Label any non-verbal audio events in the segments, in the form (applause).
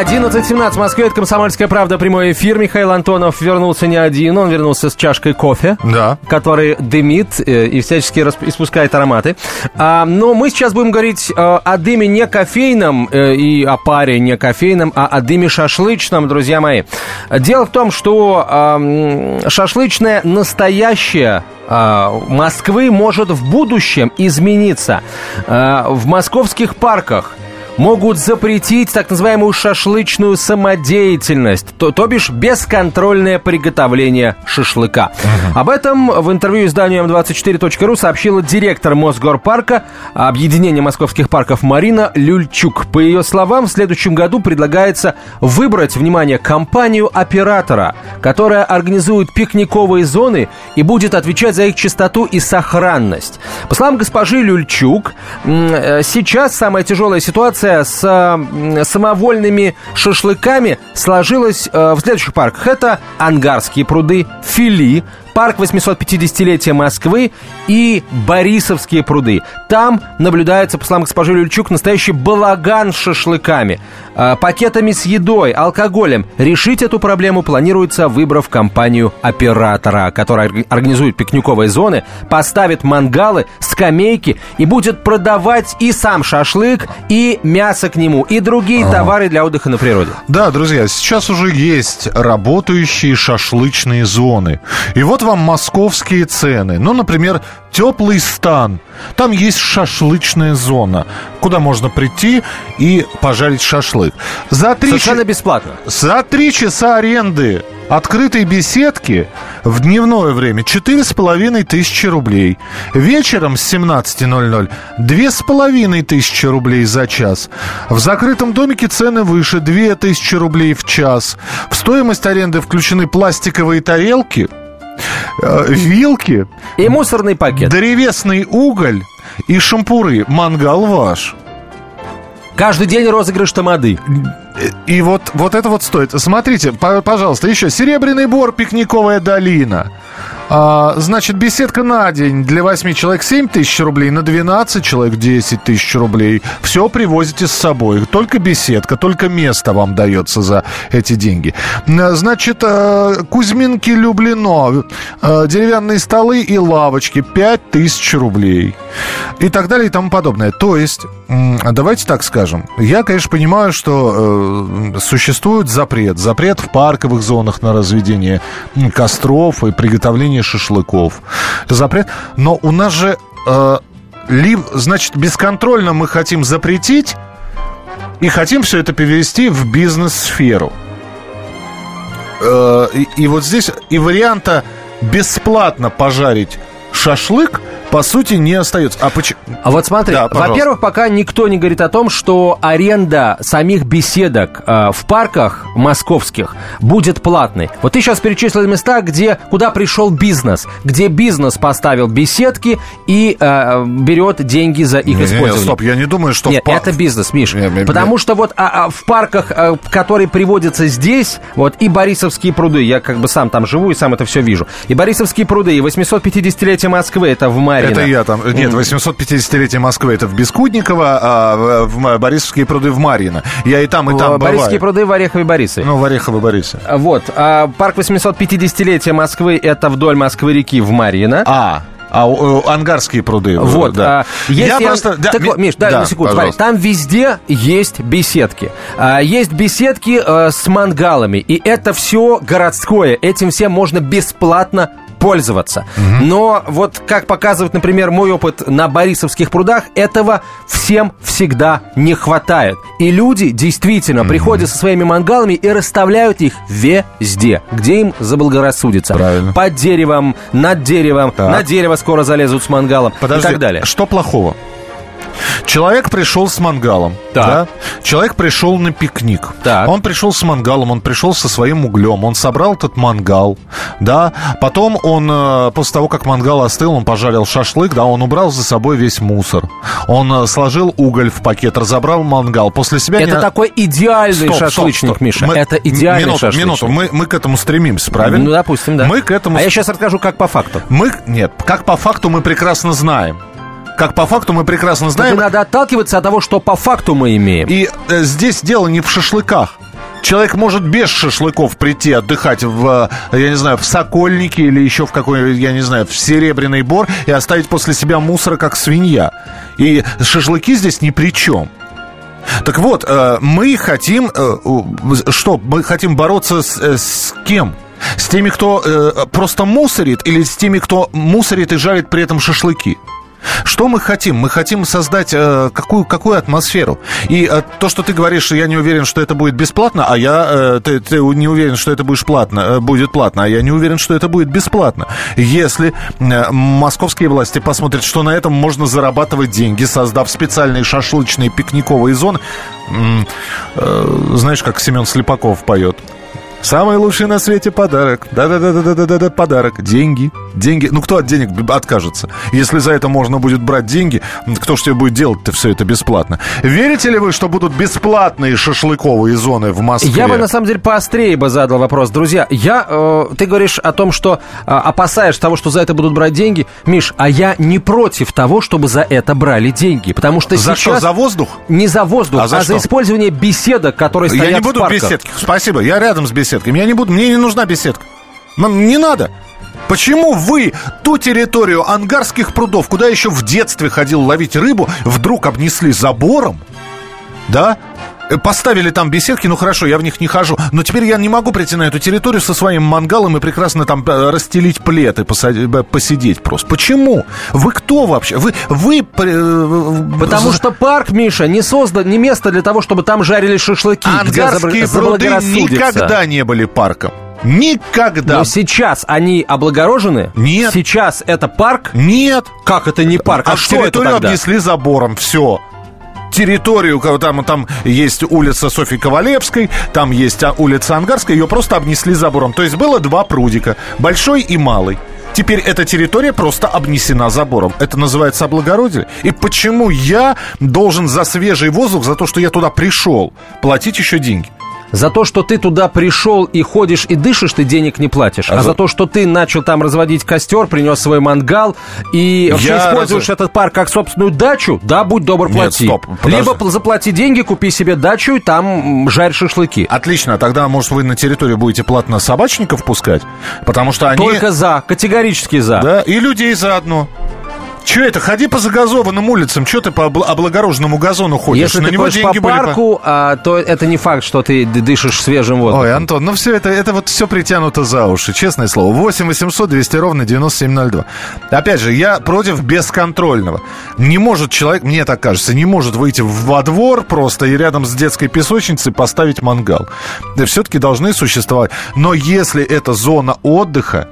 11.17 в Москве, это «Комсомольская правда», прямой эфир. Михаил Антонов вернулся не один, он вернулся с чашкой кофе, Да. который дымит э, и всячески расп- испускает ароматы. А, но мы сейчас будем говорить э, о дыме не кофейном э, и о паре не кофейном, а о дыме шашлычном, друзья мои. Дело в том, что а, шашлычное настоящее а, Москвы может в будущем измениться. В московских парках могут запретить так называемую шашлычную самодеятельность, то, то бишь бесконтрольное приготовление шашлыка. Об этом в интервью изданию М24.ру сообщила директор Мосгорпарка объединения московских парков Марина Люльчук. По ее словам, в следующем году предлагается выбрать, внимание, компанию-оператора, которая организует пикниковые зоны и будет отвечать за их чистоту и сохранность. По словам госпожи Люльчук, э, сейчас самая тяжелая ситуация с м, самовольными шашлыками сложилась э, в следующих парках. Это Ангарские пруды, Фили, парк 850-летия Москвы и Борисовские пруды. Там наблюдается, по словам госпожи Люльчук, настоящий балаган с шашлыками, э, пакетами с едой, алкоголем. Решить эту проблему планируется, выбрав компанию оператора, которая орг- организует пикниковые зоны, поставит мангалы, скамейки и будет продавать и сам шашлык, и мясо к нему, и другие товары для отдыха на природе. Да, друзья, сейчас уже есть работающие шашлычные зоны. И вот вам московские цены. Ну, например, теплый стан. Там есть шашлычная зона, куда можно прийти и пожарить шашлык. За три, Совершенно ча- бесплатно. за три часа аренды открытой беседки в дневное время 4,5 тысячи рублей. Вечером с 17.00 2,5 тысячи рублей за час. В закрытом домике цены выше 2 тысячи рублей в час. В стоимость аренды включены пластиковые тарелки, вилки, И мусорный пакет. древесный уголь и шампуры. Мангал ваш. Каждый день розыгрыш тамады. И вот, вот это вот стоит. Смотрите, по- пожалуйста, еще Серебряный бор, пикниковая долина. А, значит, беседка на день для 8 человек 7 тысяч рублей, на 12 человек 10 тысяч рублей. Все привозите с собой. Только беседка, только место вам дается за эти деньги. Значит, э, Кузьминки Люблино, э, деревянные столы и лавочки 5 тысяч рублей. И так далее и тому подобное. То есть, давайте так скажем. Я, конечно, понимаю, что э, существует запрет. Запрет в парковых зонах на разведение костров и приготовление шашлыков. Запрет. Но у нас же... э, ли- значит, бесконтрольно мы хотим запретить и хотим все это перевести в бизнес-сферу. Э, и, и вот здесь и варианта бесплатно пожарить шашлык, по сути, не остается. А почему? А вот смотри, Да, во-первых, пока никто не говорит о том, что аренда самих беседок э, в парках московских будет платной. Вот ты сейчас перечислил места, где, куда пришел бизнес, где бизнес поставил беседки и э, берет деньги за их Не, не, не, использование. стоп, я не думаю, что... Нет, пар- это бизнес, Миш. Не, не, Потому не. что вот а, а, в парках, а, которые приводятся здесь, вот и Борисовские пруды, я как бы сам там живу и сам это все вижу. И Борисовские пруды, и 850-летие Москвы, это в Марино. Это я там. Нет, 850-летие Москвы это в Бескудниково, а в, Борисовские пруды в Марино. Я и там, и там Борисовские бываю. пруды в Орехове Борисове. Ну, в Орехово Борисе. Вот. а парк 850-летия Москвы это вдоль Москвы-реки в Марино. А, а у- ангарские пруды. Вот, да. а, я я- просто... да, так ми- Миш, да, на секунду, смотри, там везде есть беседки. А, есть беседки э, с мангалами, и это все городское, этим всем можно бесплатно пользоваться. Но вот как показывает, например, мой опыт на Борисовских прудах, этого всем всегда не хватает. И люди действительно приходят со своими мангалами и расставляют их везде, где им заблагорассудится. Правильно. Под деревом, над деревом, Так. на дерево скоро залезут с мангалом Подожди, и так далее. что плохого? Человек пришел с мангалом. Так. Да? Человек пришел на пикник. Так. Он пришел с мангалом, он пришел со своим углем, он собрал этот мангал. Да? Потом он, э, после того, как мангал остыл, он пожарил шашлык, да, он убрал за собой весь мусор. Он э, сложил уголь в пакет, разобрал мангал. После себя... Это не- такой идеальный Стоп, стоп, шашлычник, стоп. Миша. Мы- Это идеальный минуту, шашлычник. Минуту, мы, мы к этому стремимся, правильно? Ну, допустим, да. Мы к этому... А я сейчас расскажу, как по факту. Мы... Нет, как по факту мы прекрасно знаем. Как по факту мы прекрасно знаем. и надо отталкиваться от того, что по факту мы имеем. И э, здесь дело не в шашлыках. Человек может без шашлыков прийти отдыхать в, э, я не знаю, в Сокольнике или еще в какой, я не знаю, в Серебряный Бор и оставить после себя мусора, как свинья. И шашлыки здесь ни при чем. Так вот, э, мы хотим, э, что, мы хотим бороться с, с кем? С теми, кто просто мусорит, или с теми, кто мусорит и жарит при этом шашлыки? Что мы хотим? Мы хотим создать э, какую, какую атмосферу? И э, то, что ты говоришь, я не уверен, что это будет бесплатно, а я э, ты, ты не уверен, что это будешь платно, э, будет платно, а я не уверен, что это будет бесплатно. Если э, московские власти посмотрят, что на этом можно зарабатывать деньги, создав специальные шашлычные пикниковые зоны, м, э, знаешь, как Семен Слепаков поет. Самый лучший на свете подарок. Да-да-да-да-да-да, подарок. Деньги. Деньги. Ну, кто от денег откажется? Если за это можно будет брать деньги, кто ж тебе будет делать-то все это бесплатно? Верите ли вы, что будут бесплатные шашлыковые зоны в Москве? Я бы на самом деле поострее бы задал вопрос. Друзья, я, э, ты говоришь о том, что э, опасаешься того, что за это будут брать деньги. Миш, а я не против того, чтобы за это брали деньги. Потому что За сейчас... что? За воздух? Не за воздух, А а за за, что? использование беседок, которые стоят Я не буду в парках. беседке. Спасибо. Я рядом с беседками. Я не буду. Мне не нужна беседка. Нам не надо. Почему вы ту территорию ангарских прудов, куда еще в детстве ходил ловить рыбу, вдруг обнесли забором? Да? Э, Поставили там беседки, ну хорошо, я в них не хожу. Но теперь я не могу прийти на эту территорию со своим мангалом и прекрасно там э, расстелить плед и посади- э, посидеть просто. Почему? Вы кто вообще? Вы, вы... э, Потому что парк, Миша, не создан, не место для того, чтобы там жарили шашлыки. ангарские пруды никогда не были парком. Никогда. Но сейчас они облагорожены? Нет. Сейчас это парк? Нет. Как это не парк? А, А что это территорию тогда? обнесли забором. Все. Территорию, там, там есть улица Софьи Ковалевской, там есть а, улица Ангарская, ее просто обнесли забором. То есть было два прудика, большой и малый. Теперь эта территория просто обнесена забором. Это называется облагородие. И почему я должен за свежий воздух, за то, что я туда пришел, платить еще деньги? За то, что ты туда пришел и ходишь и дышишь, ты денег не платишь. А, А за... за- то, что ты начал там разводить костер, принес свой мангал и вообще Я используешь разве- этот парк как собственную дачу, да, будь добр, Нет, плати. стоп, подожди. Либо пл- заплати деньги, купи себе дачу и там жарь шашлыки. Отлично, тогда, может, вы на территорию будете платно собачников пускать? Потому что они... Только за, категорически за. Да, и людей заодно. Че это? Ходи по загазованным улицам. Че ты по обла- облагороженному газону ходишь? Если На ты него деньги по были парку, а, то это не факт, что ты дышишь свежим воздухом. Ой, Антон, ну все это, это вот все притянуто за уши, честное слово. 8 800 200 ровно 9702. Опять же, я против бесконтрольного. Не может человек, мне так кажется, не может выйти во двор просто и рядом с детской песочницей поставить мангал. Все-таки должны существовать. Но если это зона отдыха,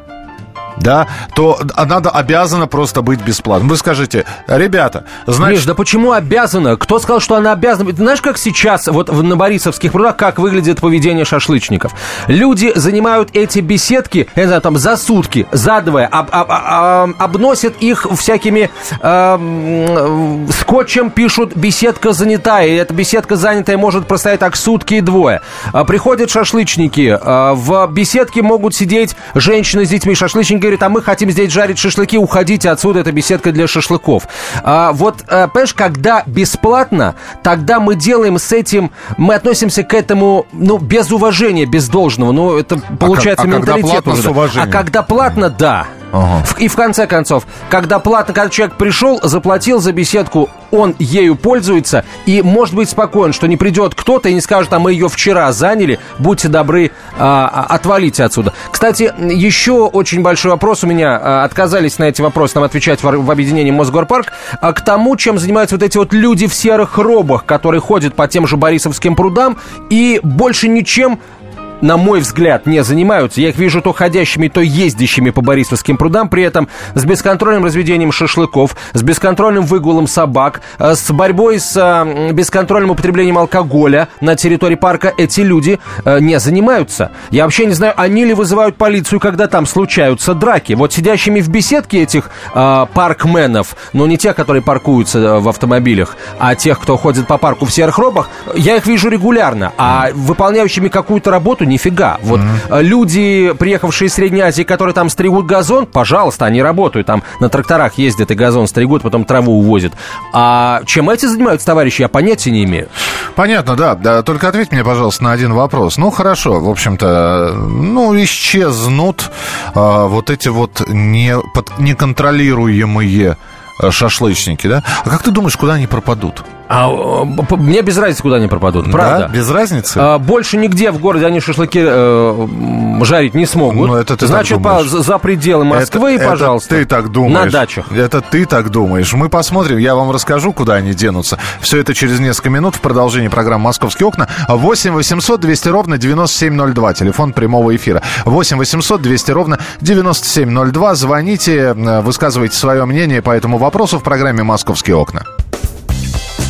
да, то она обязана просто быть бесплатной. Вы скажите, ребята, значит... Миш, да почему обязана? Кто сказал, что она обязана? Ты знаешь, как сейчас вот на Борисовских прудах, как выглядит поведение шашлычников? Люди занимают эти беседки, я не знаю, там за сутки, за двое, об- об- а- обносят их всякими эм, скотчем, пишут «беседка занята», и эта беседка занятая может простоять так сутки и двое. А Приходят шашлычники, а, в беседке могут сидеть женщины с детьми, шашлычник говорит, а мы хотим здесь жарить шашлыки, уходите отсюда, это беседка для шашлыков. А, вот, а, понимаешь, когда бесплатно, тогда мы делаем с этим, мы относимся к этому, ну, без уважения, без должного, ну, это получается а когда менталитет платно, уже. с уважением? А когда платно, да. Ага. И в конце концов, когда платно, когда человек пришел, заплатил за беседку, он ею пользуется и может быть спокоен, что не придет кто-то и не скажет, а мы ее вчера заняли, будьте добры, а, а, отвалите отсюда. Кстати, еще очень большой вопрос у меня, а, отказались на эти вопросы нам отвечать в, в объединении Мосгорпарк, а, к тому, чем занимаются вот эти вот люди в серых робах, которые ходят по тем же Борисовским прудам и больше ничем на мой взгляд, не занимаются. Я их вижу то ходящими, то ездящими по Борисовским прудам, при этом с бесконтрольным разведением шашлыков, с бесконтрольным выгулом собак, э, с борьбой с э, бесконтрольным употреблением алкоголя на территории парка эти люди э, не занимаются. Я вообще не знаю, они ли вызывают полицию, когда там случаются драки. Вот сидящими в беседке этих э, паркменов, но не тех, которые паркуются в автомобилях, а тех, кто ходит по парку в серых робах, я их вижу регулярно. А выполняющими какую-то работу нифига. Вот mm-hmm. люди, приехавшие из Средней Азии, которые там стригут газон, пожалуйста, они работают. Там на тракторах ездят и газон стригут, потом траву увозят. А чем эти занимаются, товарищи, я понятия не имею. Понятно, да. да. Только ответь мне, пожалуйста, на один вопрос. Ну, хорошо, в общем-то, ну, исчезнут а, вот эти вот не, под, неконтролируемые Э, шашлычники, да? А как ты думаешь, куда они пропадут? А, мне без разницы, куда они пропадут, правда. Да? Без разницы? А, больше нигде в городе они шашлыки э, жарить не смогут. Ну, это ты Значит, по, за пределы Москвы, это, пожалуйста. Это ты так думаешь. На дачах. Это ты так думаешь. Мы посмотрим, я вам расскажу, куда они денутся. Все это через несколько минут в продолжении программы «Московские окна». 8 800 200 ровно 9702. Телефон прямого эфира. 8 800 200 ровно 9702. Звоните, э, высказывайте свое мнение по этому вопросу в программе «Московские окна».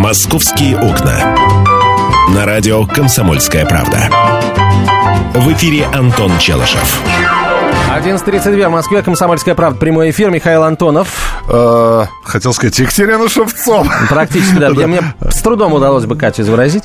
«Московские окна». На радио «Комсомольская правда». В эфире Антон Челышев. 11.32 в Москве, Комсомольская правда, прямой эфир, Михаил Антонов. Э, хотел сказать, Екатерина Шевцов. Практически, (laughs) да. Мне с трудом удалось бы Катю изобразить.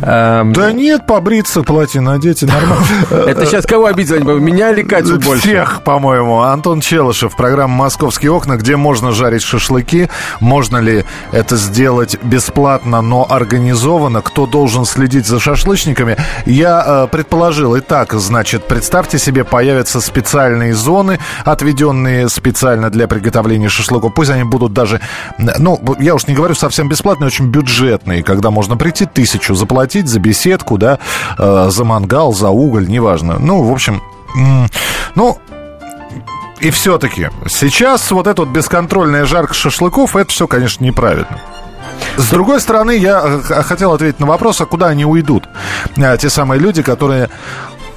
Эм, да нет, побриться, платье надеть, нормально. (laughs) Это сейчас кого обидел? Меня или Катю больше? Всех, по-моему. Антон Челышев, программа «Московские окна», где можно жарить шашлыки. Можно ли это сделать бесплатно, но организованно? Кто должен следить за шашлычниками? Я э, предположил, и так, значит, представьте себе, появятся специальные зоны, отведенные специально для приготовления шашлыков. Пусть они будут даже, ну, я уж не говорю совсем бесплатные, очень бюджетные, когда можно прийти тысячу заплатить за беседку, да, э, за мангал, за уголь, неважно. Ну, в общем, ну, и все-таки сейчас вот эта вот бесконтрольная жарка шашлыков, это все, конечно, неправильно. С другой стороны, я э, хотел ответить на вопрос, а куда они уйдут? Э, те самые люди, которые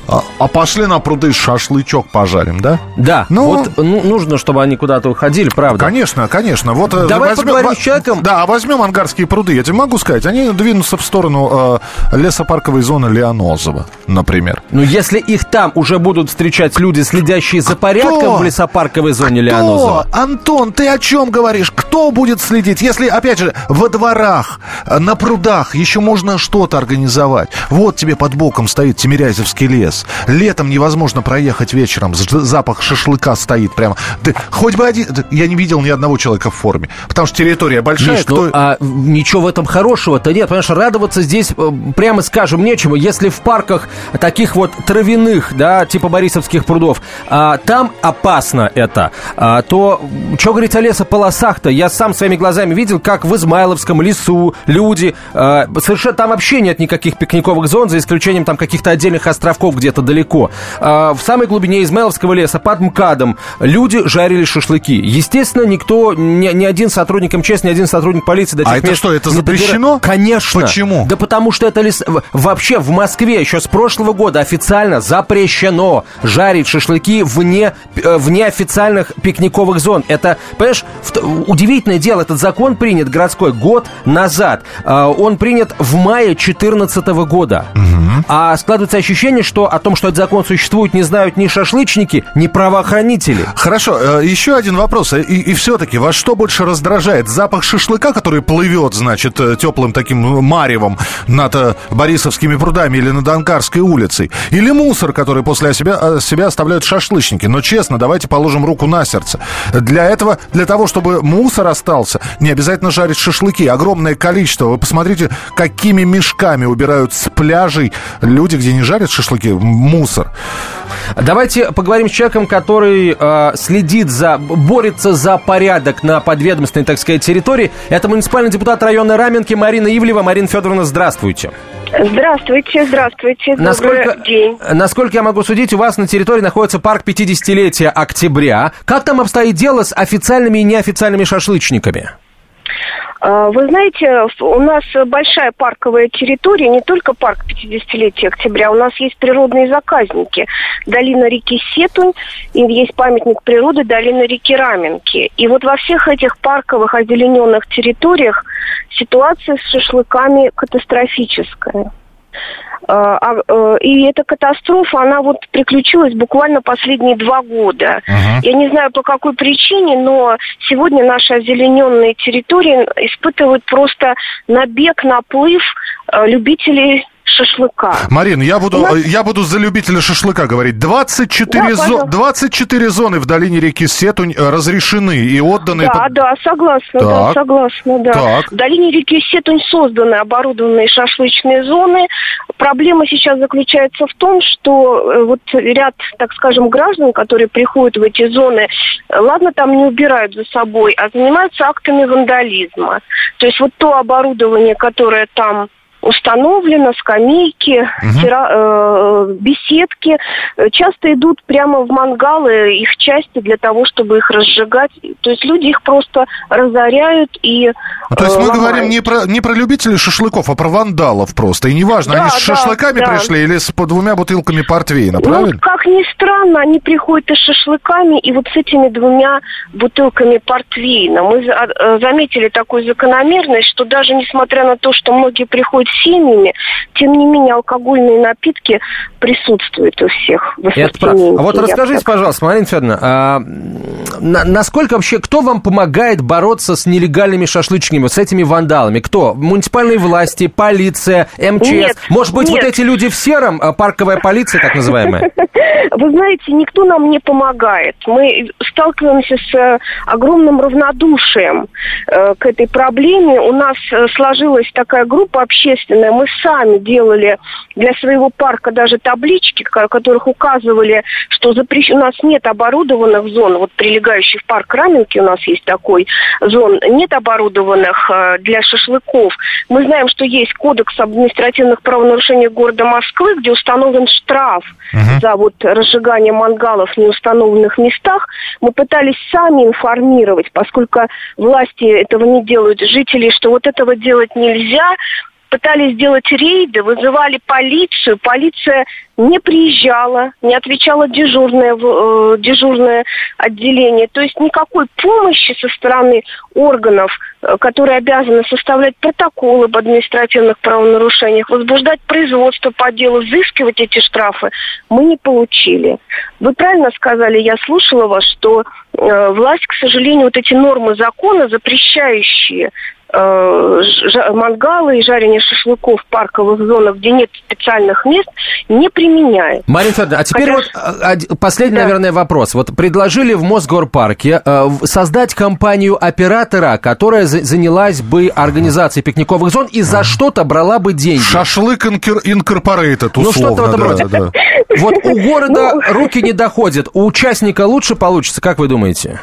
а, а пошли на пруды шашлычок пожарим, да? Да. Ну, вот ну, нужно, чтобы они куда-то уходили, правда. Конечно, конечно. Вот э, Давай возьмем, поговорим с человеком. Да, возьмем ангарские пруды. Я тебе могу сказать, они двинутся в сторону э, лесопарковой зоны Леонозова, например. Ну, если их там уже будут встречать люди, следящие за порядком Кто? в лесопарковой зоне Кто? Леонозова. Антон, ты о чем говоришь? Кто будет следить? Если, опять же, во дворах, э, на прудах еще можно что-то организовать. Вот тебе под боком стоит Тимирязевский лес лес. Летом невозможно проехать вечером. Запах шашлыка стоит прямо. Да, хоть бы один... Я не видел ни одного человека в форме. Потому что территория большая. Миш, кто... ну, а ничего в этом хорошего-то нет. Понимаешь, радоваться здесь, э, прямо скажем, нечему. Если в парках таких вот травяных, да, типа Борисовских прудов, а, там опасно это, а, то что говорить о лесополосах-то? Я сам своими глазами видел, как в Измайловском лесу люди... А, совершенно там вообще нет никаких пикниковых зон, за исключением там каких-то отдельных островков, где-то далеко. А, в самой глубине Измайловского леса под МКАДом люди жарили шашлыки. Естественно, никто, ни, ни один сотрудник МЧС, ни один сотрудник полиции до А это что, это запрещено? Добира... Конечно. Почему? Да потому что это лес... вообще в Москве еще с прошлого года официально запрещено жарить шашлыки вне, э, вне официальных пикниковых зон. Это, понимаешь, удивительное дело, этот закон принят городской год назад. А, он принят в мае 2014 года. Угу. А складывается ощущение, что о том, что этот закон существует, не знают ни шашлычники, ни правоохранители. Хорошо, э, еще один вопрос. И, и все-таки, вас что больше раздражает? Запах шашлыка, который плывет, значит, э, теплым таким маревом над э, Борисовскими прудами или над Анкарской улицей? Или мусор, который после себя, себя оставляют шашлычники? Но честно, давайте положим руку на сердце. Для этого, для того, чтобы мусор остался, не обязательно жарить шашлыки. Огромное количество. Вы посмотрите, какими мешками убирают с пляжей люди, где не жарят шашлыки, мусор. Давайте поговорим с человеком, который э, следит за, борется за порядок на подведомственной, так сказать, территории. Это муниципальный депутат района Раменки Марина Ивлева. Марина Федоровна, здравствуйте. Здравствуйте, здравствуйте. Насколько, день. Насколько я могу судить, у вас на территории находится парк 50-летия октября. Как там обстоит дело с официальными и неофициальными шашлычниками? А, вы знаете, у нас большая парковая территория, не только парк 50-летия октября, у нас есть природные заказники. Долина реки Сетунь, и есть памятник природы долина реки Раменки. И вот во всех этих парковых озелененных территориях ситуация с шашлыками катастрофическая. А, а, э, и эта катастрофа, она вот приключилась буквально последние два года. Uh-huh. Я не знаю по какой причине, но сегодня наши озелененные территории испытывают просто набег, наплыв э, любителей шашлыка. Марин, я буду, нас... я буду за любителя шашлыка говорить. 24, да, зо... 24 зоны в долине реки Сетунь э, разрешены и отданы... Да, это... да, согласна, так. да, согласна, да. Так. В долине реки Сетунь созданы оборудованные шашлычные зоны. Проблема сейчас заключается в том, что э, вот ряд, так скажем, граждан, которые приходят в эти зоны, э, ладно, там не убирают за собой, а занимаются актами вандализма. То есть вот то оборудование, которое там установлено, скамейки, угу. тира, э, беседки. Часто идут прямо в мангалы их части для того, чтобы их разжигать. То есть люди их просто разоряют и ну, То есть мы ломают. говорим не про, не про любителей шашлыков, а про вандалов просто. И неважно, да, они с да, шашлыками да. пришли или с по двумя бутылками портвейна, ну, правильно? как ни странно, они приходят и с шашлыками, и вот с этими двумя бутылками портвейна. Мы э, заметили такую закономерность, что даже несмотря на то, что многие приходят семьями, тем не менее алкогольные напитки присутствуют у всех в Это А вот расскажите, пожалуйста, Марина Федоровна, а, на, насколько вообще, кто вам помогает бороться с нелегальными шашлычниками, с этими вандалами? Кто? Муниципальные власти, полиция, МЧС? Нет, Может быть, нет. вот эти люди в сером, а, парковая полиция так называемая? (laughs) Вы знаете, никто нам не помогает. Мы сталкиваемся с э, огромным равнодушием э, к этой проблеме. У нас э, сложилась такая группа общественная. Мы сами делали для своего парка даже таблички, в которых указывали, что запрещено. У нас нет оборудованных зон, вот прилегающих парк Раменки у нас есть такой зон, нет оборудованных для шашлыков. Мы знаем, что есть кодекс административных правонарушений города Москвы, где установлен штраф uh-huh. за вот разжигание мангалов в неустановленных местах. Мы пытались сами информировать, поскольку власти этого не делают, жителей, что вот этого делать нельзя, пытались сделать рейды, вызывали полицию. Полиция не приезжала, не отвечала дежурное, э, дежурное отделение. То есть никакой помощи со стороны органов, э, которые обязаны составлять протоколы об административных правонарушениях, возбуждать производство по делу, взыскивать эти штрафы, мы не получили. Вы правильно сказали, я слушала вас, что э, власть, к сожалению, вот эти нормы закона, запрещающие мангалы и жарение шашлыков в парковых зонах, где нет специальных мест, не применяет. Марина Федоровна, а теперь Хотя... вот последний, да. наверное, вопрос. Вот предложили в Мосгорпарке э, создать компанию-оператора, которая занялась бы организацией пикниковых зон и за что-то брала бы деньги. Шашлык инкорпорейтед, условно. Ну, что-то в этом роде. Да. Вот у города (laughs) ну... руки не доходят, у участника лучше получится, как вы думаете?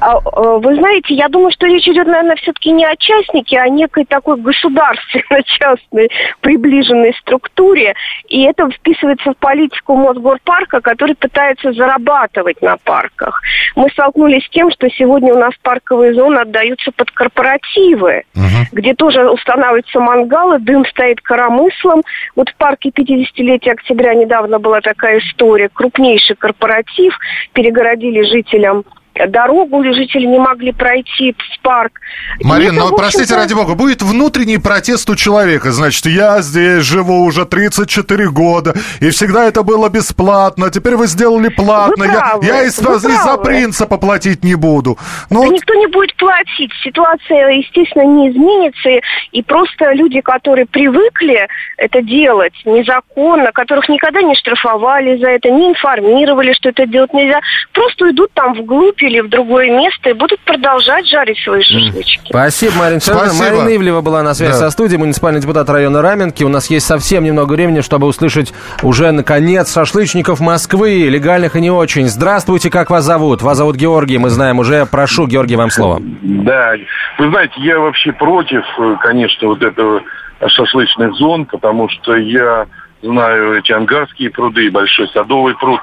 А, э, вы знаете, я думаю, что речь идет, наверное, все-таки не о частнике, а о некой такой государственно-частной (laughs) приближенной структуре. И это вписывается в политику Мосгорпарка, который пытается зарабатывать на парках. Мы столкнулись с тем, что сегодня у нас парковые зоны отдаются под корпоративы, uh-huh. где тоже устанавливаются мангалы, дым стоит коромыслом. Вот в парке 50-летия октября недавно была такая история. Крупнейший корпоратив перегородили жителям дорогу жители не могли пройти в парк. Марина, но, простите, ради бога, будет внутренний протест у человека. Значит, я здесь живу уже 34 года, и всегда это было бесплатно, теперь вы сделали платно. Вы правы, я я из- из-за принципа платить не буду. Ну, да вот... никто не будет платить. Ситуация, естественно, не изменится, и просто люди, которые привыкли это делать незаконно, которых никогда не штрафовали за это, не информировали, что это делать нельзя, просто уйдут там вглубь или в другое место и будут продолжать жарить свои шашлычки. Спасибо, Марина Спасибо. Марина Ивлева была на связи да. со студией, муниципальный депутат района Раменки. У нас есть совсем немного времени, чтобы услышать уже, наконец, шашлычников Москвы, легальных и не очень. Здравствуйте, как вас зовут? Вас зовут Георгий, мы знаем уже. Прошу, Георгий, вам слово. Да, вы знаете, я вообще против, конечно, вот этого шашлычных зон, потому что я знаю эти ангарские пруды, большой садовый пруд,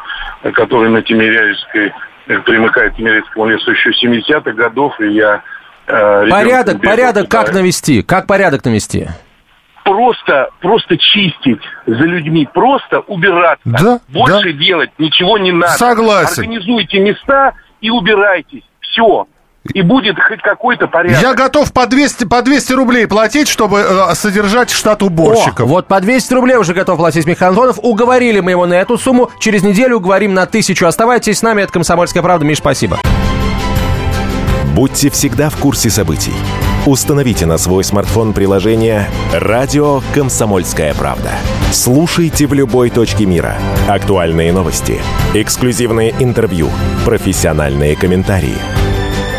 который на Тимиряевской примыкает к Тимиряевскому лесу еще 70-х годов, и я... Э, порядок, порядок как навести? Как порядок навести? Просто, просто чистить за людьми, просто убираться. Да, Больше да. делать ничего не надо. Согласен. Организуйте места и убирайтесь. Все и будет хоть какой-то порядок. Я готов по 200, по 200 рублей платить, чтобы э, содержать штат уборщиков. О, вот по 200 рублей уже готов платить Михаил Антонов. Уговорили мы его на эту сумму. Через неделю уговорим на тысячу. Оставайтесь с нами. Это «Комсомольская правда». Миш, спасибо. Будьте всегда в курсе событий. Установите на свой смартфон приложение «Радио Комсомольская правда». Слушайте в любой точке мира. Актуальные новости, эксклюзивные интервью, профессиональные комментарии –